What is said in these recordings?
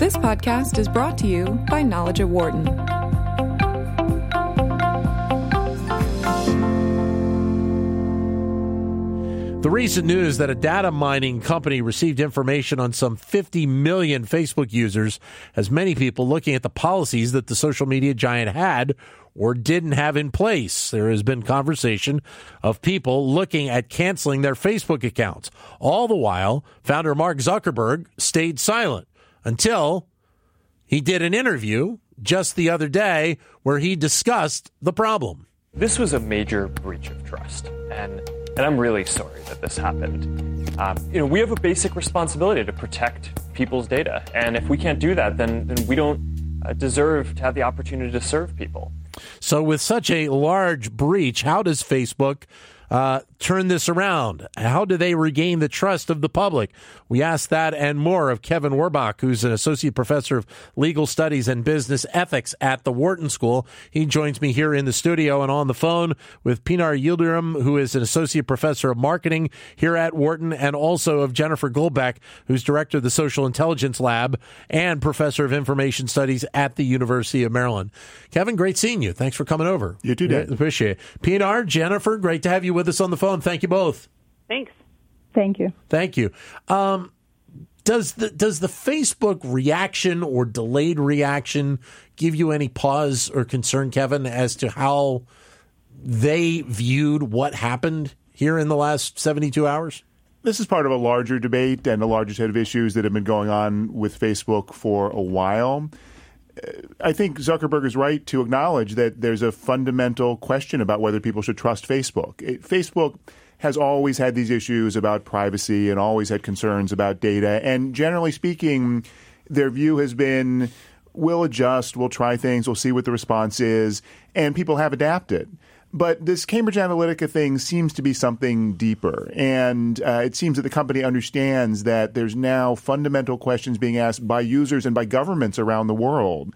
This podcast is brought to you by Knowledge at Wharton. The recent news that a data mining company received information on some 50 million Facebook users has many people looking at the policies that the social media giant had or didn't have in place. There has been conversation of people looking at canceling their Facebook accounts. All the while, founder Mark Zuckerberg stayed silent until he did an interview just the other day where he discussed the problem. This was a major breach of trust, and and I'm really sorry that this happened. Um, you know, we have a basic responsibility to protect people's data, and if we can't do that, then then we don't uh, deserve to have the opportunity to serve people. So, with such a large breach, how does Facebook uh, turn this around? How do they regain the trust of the public? We ask that and more of Kevin Werbach, who's an associate professor of legal studies and business ethics at the Wharton School. He joins me here in the studio and on the phone with Pinar Yildirim, who is an associate professor of marketing here at Wharton, and also of Jennifer Golbeck, who's director of the Social Intelligence Lab and professor of information studies at the University of Maryland. Kevin, great seeing you. Thanks for coming over. You too, Dave. Appreciate it. Pinar, Jennifer, great to have you with us on the phone. Thank you both. Thanks. Thank you. Thank you. Um, does the does the Facebook reaction or delayed reaction give you any pause or concern, Kevin, as to how they viewed what happened here in the last seventy two hours? This is part of a larger debate and a larger set of issues that have been going on with Facebook for a while. I think Zuckerberg is right to acknowledge that there's a fundamental question about whether people should trust Facebook. It, Facebook has always had these issues about privacy and always had concerns about data. And generally speaking, their view has been we'll adjust, we'll try things, we'll see what the response is. And people have adapted. But this Cambridge Analytica thing seems to be something deeper. And uh, it seems that the company understands that there's now fundamental questions being asked by users and by governments around the world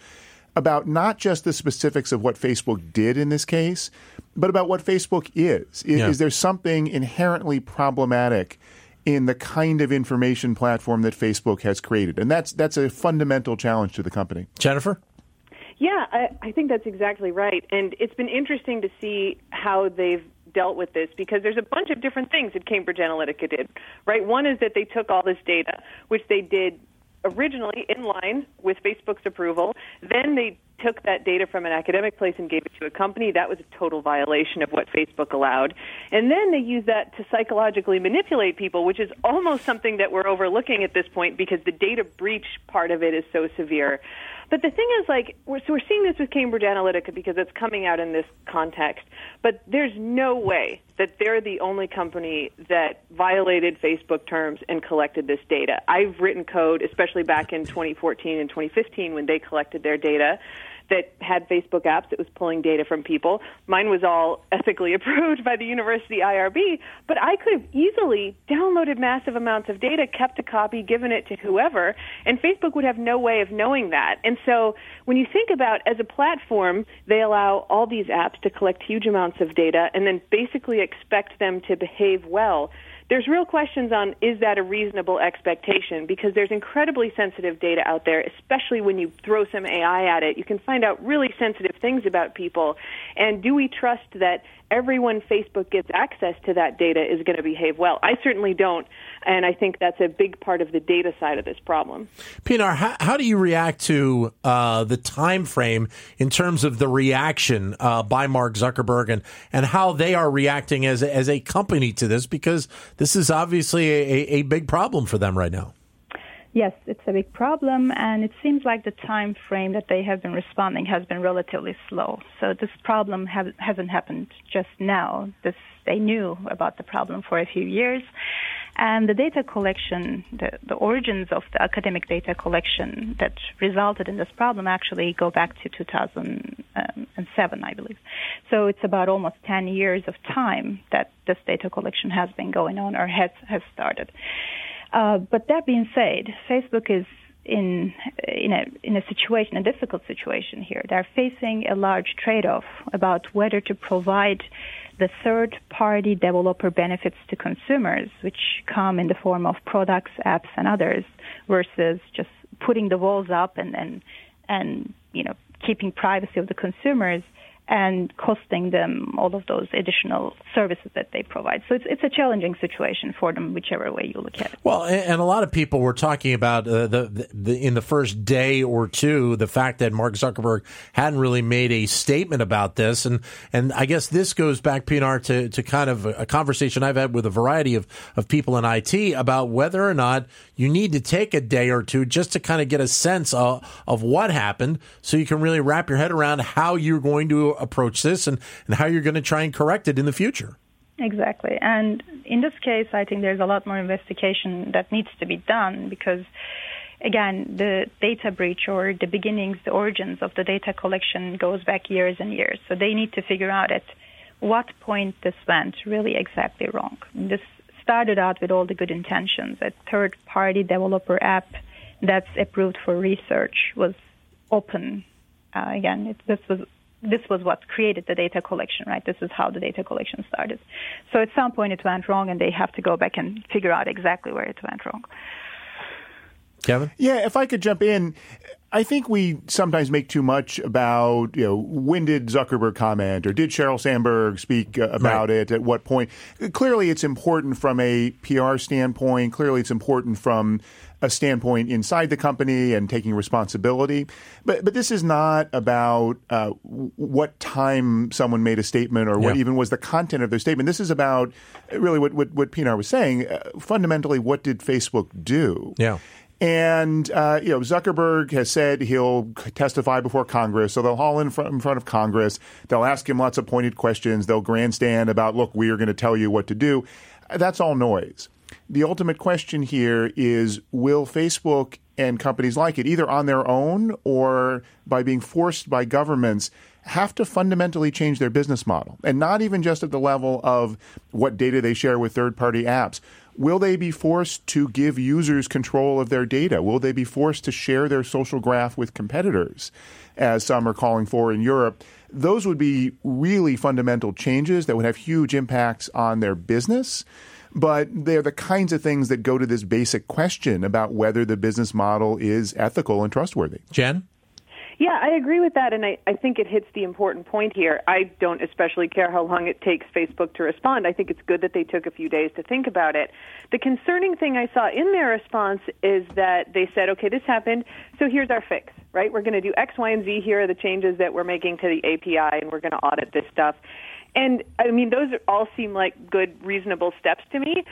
about not just the specifics of what Facebook did in this case, but about what Facebook is. Is, yeah. is there something inherently problematic? In the kind of information platform that Facebook has created. And that's that's a fundamental challenge to the company. Jennifer? Yeah, I, I think that's exactly right. And it's been interesting to see how they've dealt with this because there's a bunch of different things that Cambridge Analytica did, right? One is that they took all this data, which they did originally in line with Facebook's approval. Then they took that data from an academic place and gave it to a company. That was a total violation of what Facebook allowed. And then they used that to psychologically manipulate people, which is almost something that we're overlooking at this point because the data breach part of it is so severe. But the thing is, like, we're, so we're seeing this with Cambridge Analytica because it's coming out in this context. But there's no way that they're the only company that violated Facebook terms and collected this data. I've written code, especially back in 2014 and 2015 when they collected their data that had Facebook apps that was pulling data from people. Mine was all ethically approved by the university IRB, but I could have easily downloaded massive amounts of data, kept a copy, given it to whoever, and Facebook would have no way of knowing that. And so when you think about as a platform, they allow all these apps to collect huge amounts of data and then basically expect them to behave well there's real questions on is that a reasonable expectation because there's incredibly sensitive data out there, especially when you throw some AI at it. You can find out really sensitive things about people. And do we trust that everyone Facebook gets access to that data is going to behave well? I certainly don't. And I think that's a big part of the data side of this problem. Pinar, how, how do you react to uh, the time frame in terms of the reaction uh, by Mark Zuckerberg and, and how they are reacting as a, as a company to this? Because this is obviously a, a big problem for them right now. Yes, it's a big problem, and it seems like the time frame that they have been responding has been relatively slow. So this problem have, hasn't happened just now. This they knew about the problem for a few years, and the data collection, the, the origins of the academic data collection that resulted in this problem actually go back to 2007, um, I believe. So it's about almost 10 years of time that this data collection has been going on or has has started. Uh, but that being said, Facebook is in in a in a situation, a difficult situation here. They're facing a large trade-off about whether to provide the third-party developer benefits to consumers, which come in the form of products, apps, and others, versus just putting the walls up and and and you know keeping privacy of the consumers and costing them all of those additional services that they provide. So it's, it's a challenging situation for them, whichever way you look at it. Well, and a lot of people were talking about uh, the, the, in the first day or two the fact that Mark Zuckerberg hadn't really made a statement about this, and and I guess this goes back, Pinar, to to kind of a conversation I've had with a variety of of people in IT about whether or not you need to take a day or two just to kind of get a sense of, of what happened, so you can really wrap your head around how you're going to approach this and, and how you're going to try and correct it in the future. Exactly. And in this case, I think there's a lot more investigation that needs to be done because, again, the data breach or the beginnings, the origins of the data collection goes back years and years. So they need to figure out at what point this went really exactly wrong. This started out with all the good intentions. A third party developer app that's approved for research was open. Uh, again, it, this was this was what created the data collection, right? This is how the data collection started. So at some point it went wrong, and they have to go back and figure out exactly where it went wrong. Kevin? Yeah, if I could jump in, I think we sometimes make too much about, you know, when did Zuckerberg comment or did Sheryl Sandberg speak uh, about right. it at what point? Clearly, it's important from a PR standpoint. Clearly, it's important from a standpoint inside the company and taking responsibility. But but this is not about uh, what time someone made a statement or what yeah. even was the content of their statement. This is about really what what, what Pinar was saying. Uh, fundamentally, what did Facebook do? Yeah. And uh, you know, Zuckerberg has said he'll testify before Congress, so they'll haul in front, in front of Congress. They'll ask him lots of pointed questions. They'll grandstand about, "Look, we are going to tell you what to do." That's all noise. The ultimate question here is: Will Facebook and companies like it, either on their own or by being forced by governments, have to fundamentally change their business model, and not even just at the level of what data they share with third-party apps Will they be forced to give users control of their data? Will they be forced to share their social graph with competitors, as some are calling for in Europe? Those would be really fundamental changes that would have huge impacts on their business. But they're the kinds of things that go to this basic question about whether the business model is ethical and trustworthy. Jen? Yeah, I agree with that, and I, I think it hits the important point here. I don't especially care how long it takes Facebook to respond. I think it's good that they took a few days to think about it. The concerning thing I saw in their response is that they said, okay, this happened, so here's our fix, right? We're going to do X, Y, and Z. Here are the changes that we're making to the API, and we're going to audit this stuff. And I mean, those all seem like good, reasonable steps to me.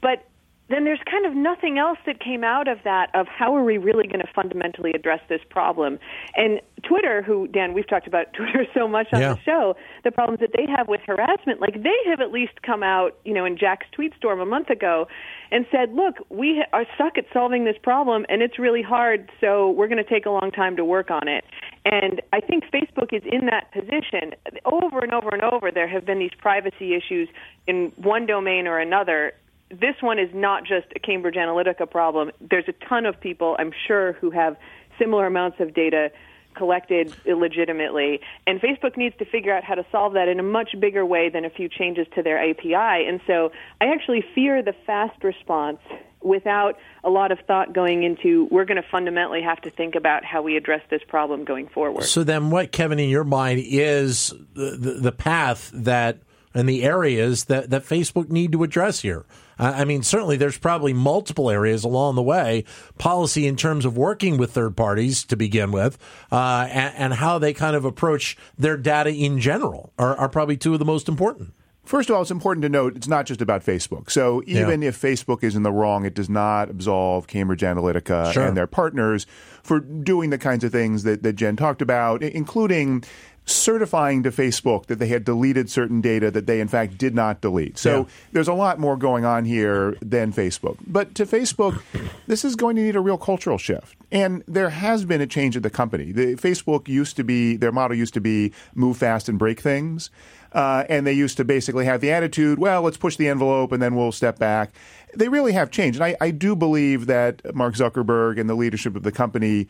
But then there's kind of nothing else that came out of that of how are we really going to fundamentally address this problem. And Twitter, who Dan, we've talked about Twitter so much on yeah. the show, the problems that they have with harassment, like they have at least come out, you know, in Jack's tweet storm a month ago and said, "Look, we are stuck at solving this problem and it's really hard, so we're going to take a long time to work on it." And I think Facebook is in that position. Over and over and over there have been these privacy issues in one domain or another this one is not just a Cambridge Analytica problem. There's a ton of people, I'm sure, who have similar amounts of data collected illegitimately. And Facebook needs to figure out how to solve that in a much bigger way than a few changes to their API. And so I actually fear the fast response without a lot of thought going into we're going to fundamentally have to think about how we address this problem going forward. So then what Kevin in your mind is the, the, the path that and the areas that, that Facebook need to address here? I mean, certainly there's probably multiple areas along the way, policy in terms of working with third parties to begin with, uh, and, and, how they kind of approach their data in general are, are probably two of the most important. First of all, it's important to note it's not just about Facebook. So even yeah. if Facebook is in the wrong, it does not absolve Cambridge Analytica sure. and their partners for doing the kinds of things that, that Jen talked about, including certifying to Facebook that they had deleted certain data that they in fact did not delete. So yeah. there's a lot more going on here than Facebook. But to Facebook, this is going to need a real cultural shift. And there has been a change at the company. The, Facebook used to be, their motto used to be move fast and break things. Uh, and they used to basically have the attitude, well, let's push the envelope and then we'll step back. They really have changed. And I, I do believe that Mark Zuckerberg and the leadership of the company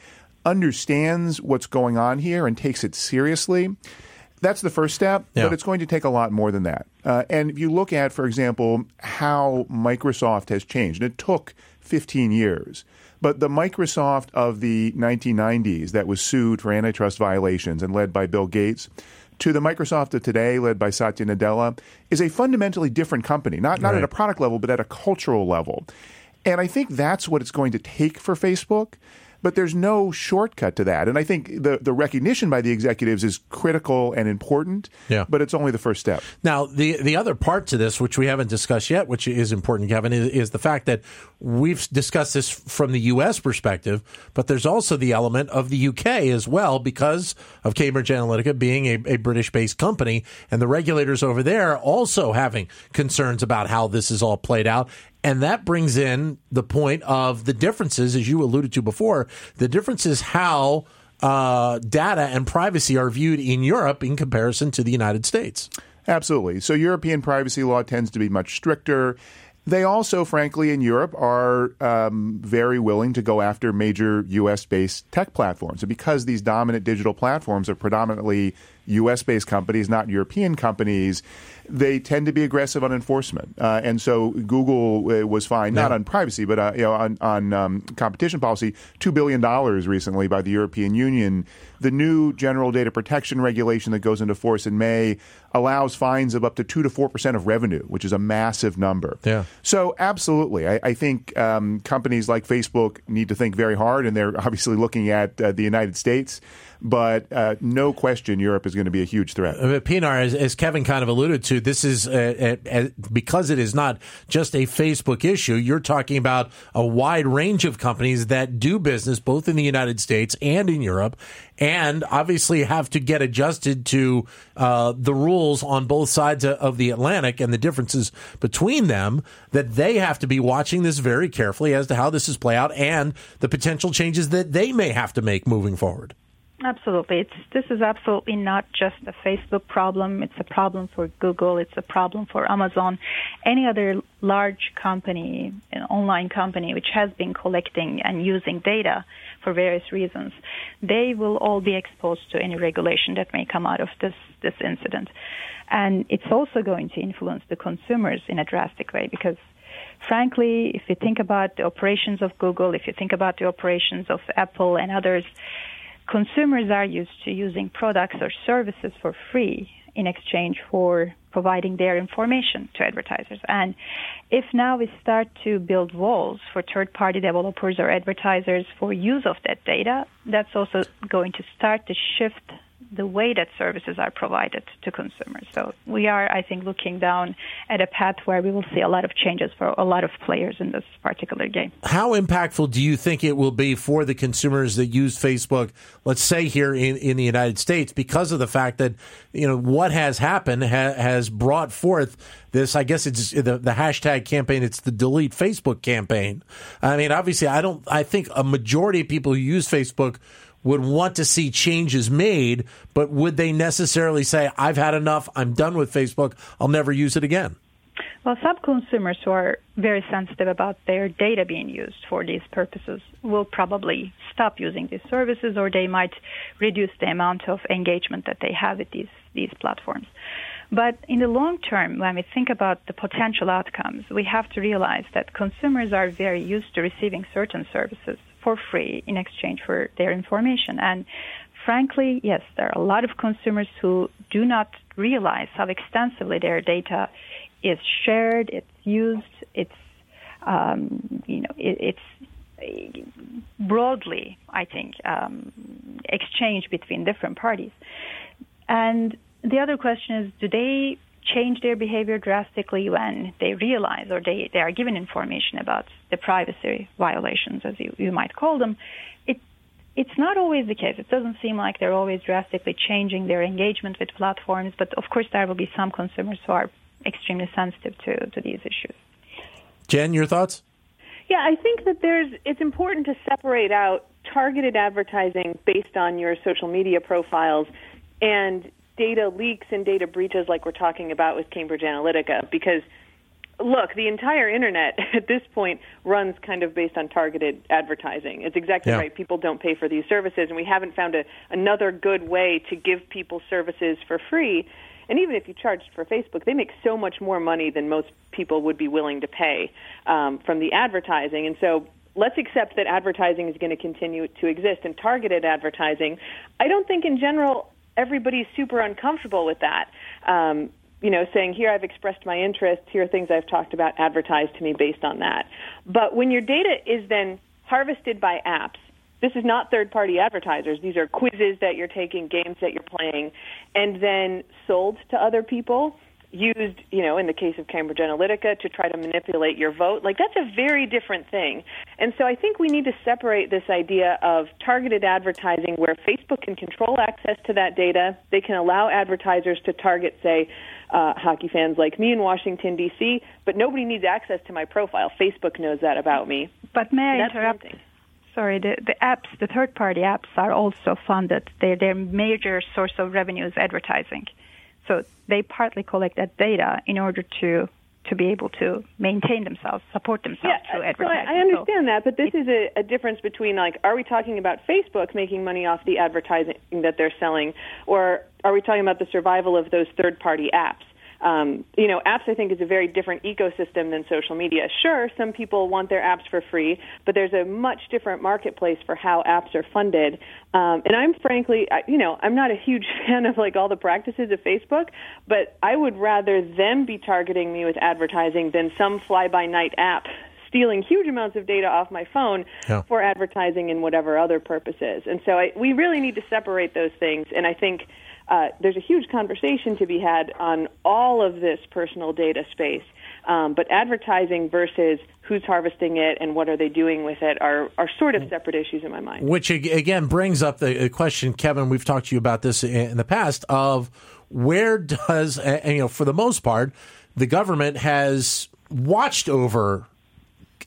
understands what's going on here and takes it seriously. That's the first step, Yeah. but it's going to take a lot more than that. Uh, and if you look at, for example, how Microsoft has changed, and it took 15 years. But the Microsoft of the 1990s that was sued for antitrust violations and led by Bill Gates to the Microsoft of today, led by Satya Nadella, is a fundamentally different company, not, not Right. at a product level, but at a cultural level. And I think that's what it's going to take for Facebook. But there's no shortcut to that. And I think the, the recognition by the executives is critical and important, Yeah. but it's only the first step. Now, the the other part to this, which we haven't discussed yet, which is important, Kevin, is, is the fact that we've discussed this from the U.S. perspective, but there's also the element of the U.K. as well because of Cambridge Analytica being a, a British-based company, and the regulators over there also having concerns about how this is all played out. And that brings in the point of the differences, as you alluded to before. The difference is how uh, data and privacy are viewed in Europe in comparison to the United States. Absolutely. So European privacy law tends to be much stricter. They also, frankly, in Europe are um, very willing to go after major U.S. based tech platforms. And because these dominant digital platforms are predominantly U.S. based companies, not European companies, they tend to be aggressive on enforcement. Uh, and so Google uh, was fined, not on privacy, but uh, you know, on, on um, competition policy, $2 billion recently by the European Union. The new general data protection regulation that goes into force in May allows fines of up to 2 to 4% of revenue, which is a massive number. Yeah. So, absolutely. I, I think um, companies like Facebook need to think very hard, and they're obviously looking at uh, the United States. But uh, no question, Europe is going to be a huge threat. Uh, Pinar, as, as Kevin kind of alluded to, this is uh, uh, uh, because it is not just a Facebook issue. You're talking about a wide range of companies that do business both in the United States and in Europe, and obviously have to get adjusted to uh, the rules on both sides of the Atlantic and the differences between them. That they have to be watching this very carefully as to how this is play out and the potential changes that they may have to make moving forward. Absolutely. It's, this is absolutely not just a Facebook problem. It's a problem for Google. It's a problem for Amazon. Any other large company, an online company, which has been collecting and using data for various reasons, they will all be exposed to any regulation that may come out of this, this incident. And it's also going to influence the consumers in a drastic way because frankly, if you think about the operations of Google, if you think about the operations of Apple and others, consumers are used to using products or services for free in exchange for providing their information to advertisers. And if now we start to build walls for third party developers or advertisers for use of that data, that's also going to start to shift the way that services are provided to consumers. So we are, I think, looking down at a path where we will see a lot of changes for a lot of players in this particular game. How impactful do you think it will be for the consumers that use Facebook, let's say here in, in the United States, because of the fact that, you know, what has happened ha- has brought forth this, I guess it's the, the hashtag campaign, it's the delete Facebook campaign. I mean, obviously, I don't, I think a majority of people who use Facebook would want to see changes made, but would they necessarily say, I've had enough, I'm done with Facebook, I'll never use it again? Well, some consumers who are very sensitive about their data being used for these purposes will probably stop using these services or they might reduce the amount of engagement that they have with these, these platforms. But in the long term, when we think about the potential outcomes, we have to realize that consumers are very used to receiving certain services for free in exchange for their information. And frankly, yes, there are a lot of consumers who do not realize how extensively their data is shared, it's used, it's um, you know, it, it's broadly, I think, um, exchanged between different parties. And the other question is, do they change their behavior drastically when they realize or they, they are given information about the privacy violations, as you, you might call them? It, it's not always the case. It doesn't seem like they're always drastically changing their engagement with platforms, but of course, there will be some consumers who are extremely sensitive to, to these issues. Jen, your thoughts? Yeah, I think that there's it's important to separate out targeted advertising based on your social media profiles and data leaks and data breaches like we're talking about with Cambridge Analytica because look, the entire internet at this point runs kind of based on targeted advertising. It's exactly Yeah. right. People don't pay for these services, and we haven't found a, another good way to give people services for free. And even if you charged for Facebook, they make so much more money than most people would be willing to pay um, from the advertising. And so let's accept that advertising is going to continue to exist and targeted advertising. I don't think in general everybody's super uncomfortable with that. Um, you know, saying, here I've expressed my interest, here are things I've talked about, advertised to me based on that. But when your data is then harvested by apps, this is not third party advertisers. These are quizzes that you're taking, games that you're playing, and then sold to other people, used, you know, in the case of Cambridge Analytica to try to manipulate your vote. Like, that's a very different thing. And so I think we need to separate this idea of targeted advertising where Facebook can control access to that data. They can allow advertisers to target, say, uh, hockey fans like me in Washington, D.C., but nobody needs access to my profile. Facebook knows that about me. But may I That's interrupt? Sorry, the, the apps, the third-party apps are also funded. Their their major source of revenue is advertising, so they partly collect that data in order to to be able to maintain themselves, support themselves through so I. I understand that, but this is a, a difference between like, are we talking about Facebook making money off the advertising that they're selling, or are we talking about the survival of those third-party apps? Um, you know, apps I think is a very different ecosystem than social media. Sure, some people want their apps for free, but there's a much different marketplace for how apps are funded. Um, and I'm frankly, I, you know, I'm not a huge fan of like all the practices of Facebook, but I would rather them be targeting me with advertising than some fly-by-night app stealing huge amounts of data off my phone Yeah. for advertising and whatever other purposes. And so I, we really need to separate those things. And I think uh, there's a huge conversation to be had on all of this personal data space. Um, but advertising versus who's harvesting it and what are they doing with it are, are sort of separate issues in my mind. Which again brings up the uh, question, Kevin. We've talked to you about this in the past of where does, you know, for the most part, the government has watched over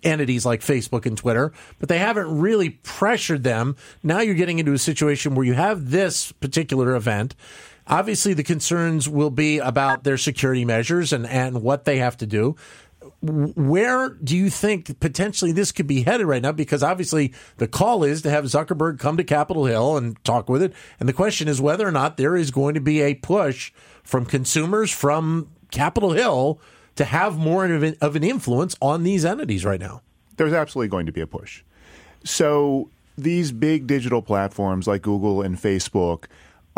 entities like Facebook and Twitter, but they haven't really pressured them. Now you're getting into a situation where you have this particular event. Obviously, the concerns will be about their security measures and, and what they have to do. Where do you think potentially this could be headed right now? Because obviously the call is to have Zuckerberg come to Capitol Hill and talk with it. And the question is whether or not there is going to be a push from consumers from Capitol Hill to have more of an, of an influence on these entities right now. There's absolutely going to be a push. So these big digital platforms like Google and Facebook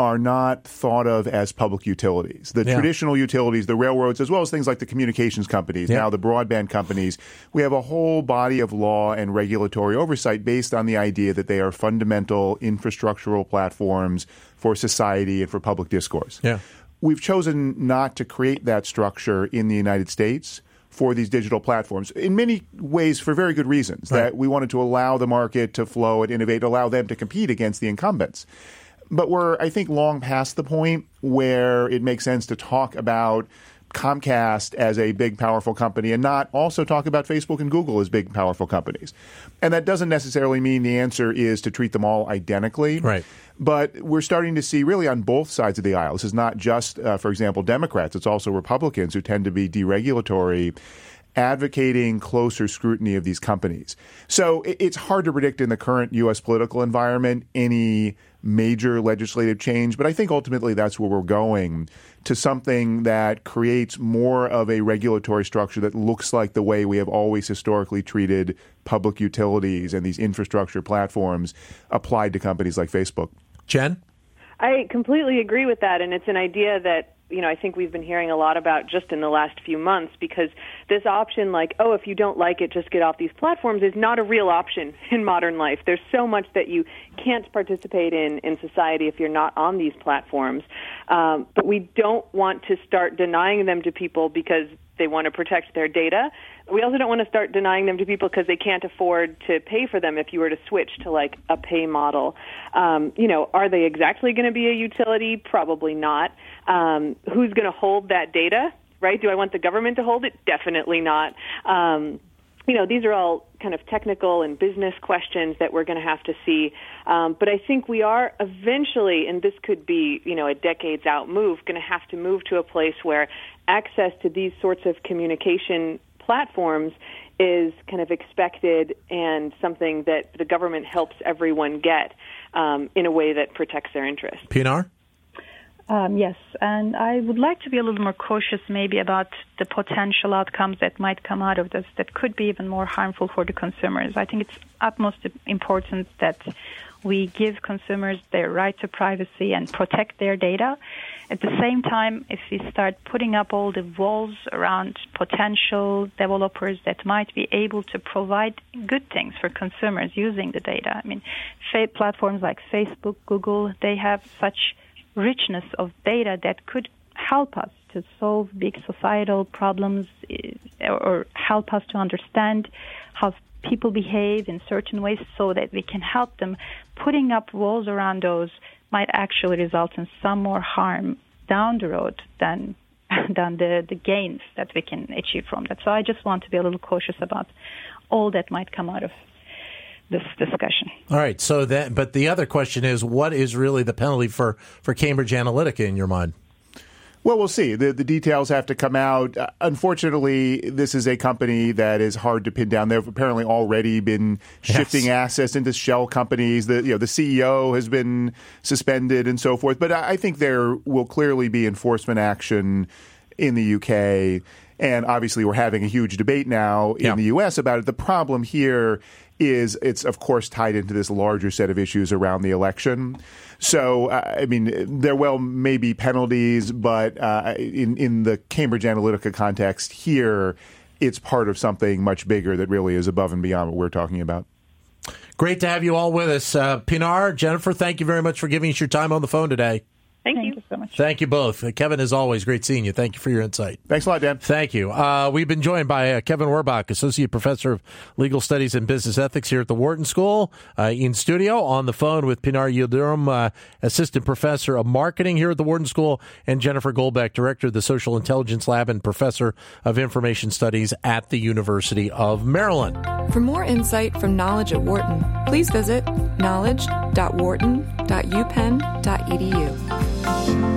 are not thought of as public utilities. The Yeah. traditional utilities, the railroads, as well as things like the communications companies, Yeah. now the broadband companies, we have a whole body of law and regulatory oversight based on the idea that they are fundamental infrastructural platforms for society and for public discourse. Yeah. We've chosen not to create that structure in the United States for these digital platforms in many ways for very good reasons Right. that we wanted to allow the market to flow and innovate, allow them to compete against the incumbents. But we're, I think, long past the point where it makes sense to talk about Comcast as a big, powerful company and not also talk about Facebook and Google as big, powerful companies. And that doesn't necessarily mean the answer is to treat them all identically. Right. But we're starting to see really on both sides of the aisle. This is not just, uh, for example, Democrats. It's also Republicans who tend to be deregulatory, advocating closer scrutiny of these companies. So it's hard to predict in the current U.S. political environment any major legislative change, but I think ultimately that's where we're going to something that creates more of a regulatory structure that looks like the way we have always historically treated public utilities and these infrastructure platforms applied to companies like Facebook. Jen? I completely agree with that, and it's an idea that you know I think we've been hearing a lot about just in the last few months because this option, like oh, if you don't like it, just get off these platforms, is not a real option in modern life. There's so much that you can't participate in in society if you're not on these platforms, um, but we don't want to start denying them to people because they want to protect their data. We also don't want to start denying them to people because they can't afford to pay for them if you were to switch to like a pay model. Um, you know, are they exactly going to be a utility? Probably not. Um, who's going to hold that data? Right? Do I want the government to hold it? Definitely not. Um, you know, these are all kind of technical and business questions that we're going to have to see. Um, but I think we are eventually, and this could be, you know, a decades out move, going to have to move to a place where access to these sorts of communication platforms is kind of expected and something that the government helps everyone get um, in a way that protects their interests. Pinar? Um, yes, and I would like to be a little more cautious maybe about the potential outcomes that might come out of this that could be even more harmful for the consumers. I think it's utmost important that we give consumers their right to privacy and protect their data. At the same time, if we start putting up all the walls around potential developers that might be able to provide good things for consumers using the data, I mean, platforms like Facebook, Google, they have such richness of data that could help us to solve big societal problems eh, or help us to understand how people behave in certain ways so that we can help them. Putting up walls around those might actually result in some more harm down the road than than the, the gains that we can achieve from that. So I just want to be a little cautious about all that might come out of this discussion. All right. So that, but the other question is, what is really the penalty for for Cambridge Analytica in your mind? Well, we'll see. The, the details have to come out. Uh, unfortunately, this is a company that is hard to pin down. They've apparently already been shifting yes. assets into shell companies. The you know the CEO has been suspended and so forth. But I, I think there will clearly be enforcement action in the UK. And obviously, we're having a huge debate now in yep. the U.S. about it. The problem here is it's of course tied into this larger set of issues around the election. So uh, I mean, there well may be penalties, but uh, in in the Cambridge Analytica context here, it's part of something much bigger that really is above and beyond what we're talking about. Great to have you all with us, uh, Pinar, Jennifer. Thank you very much for giving us your time on the phone today. Thank, Thank you. you. so much. Thank you both. Uh, Kevin, as always, great seeing you. Thank you for your insight. Thanks a lot, Dan. Thank you. Uh, we've been joined by uh, Kevin Werbach, Associate Professor of Legal Studies and Business Ethics here at the Wharton School, uh, in studio. On the phone with Pinar Yildirim, uh, Assistant Professor of Marketing here at the Wharton School, and Jennifer Golbeck, Director of the Social Intelligence Lab and Professor of Information Studies at the University of Maryland. For more insight from Knowledge at Wharton, please visit knowledge.wharton.upenn.edu. Bye.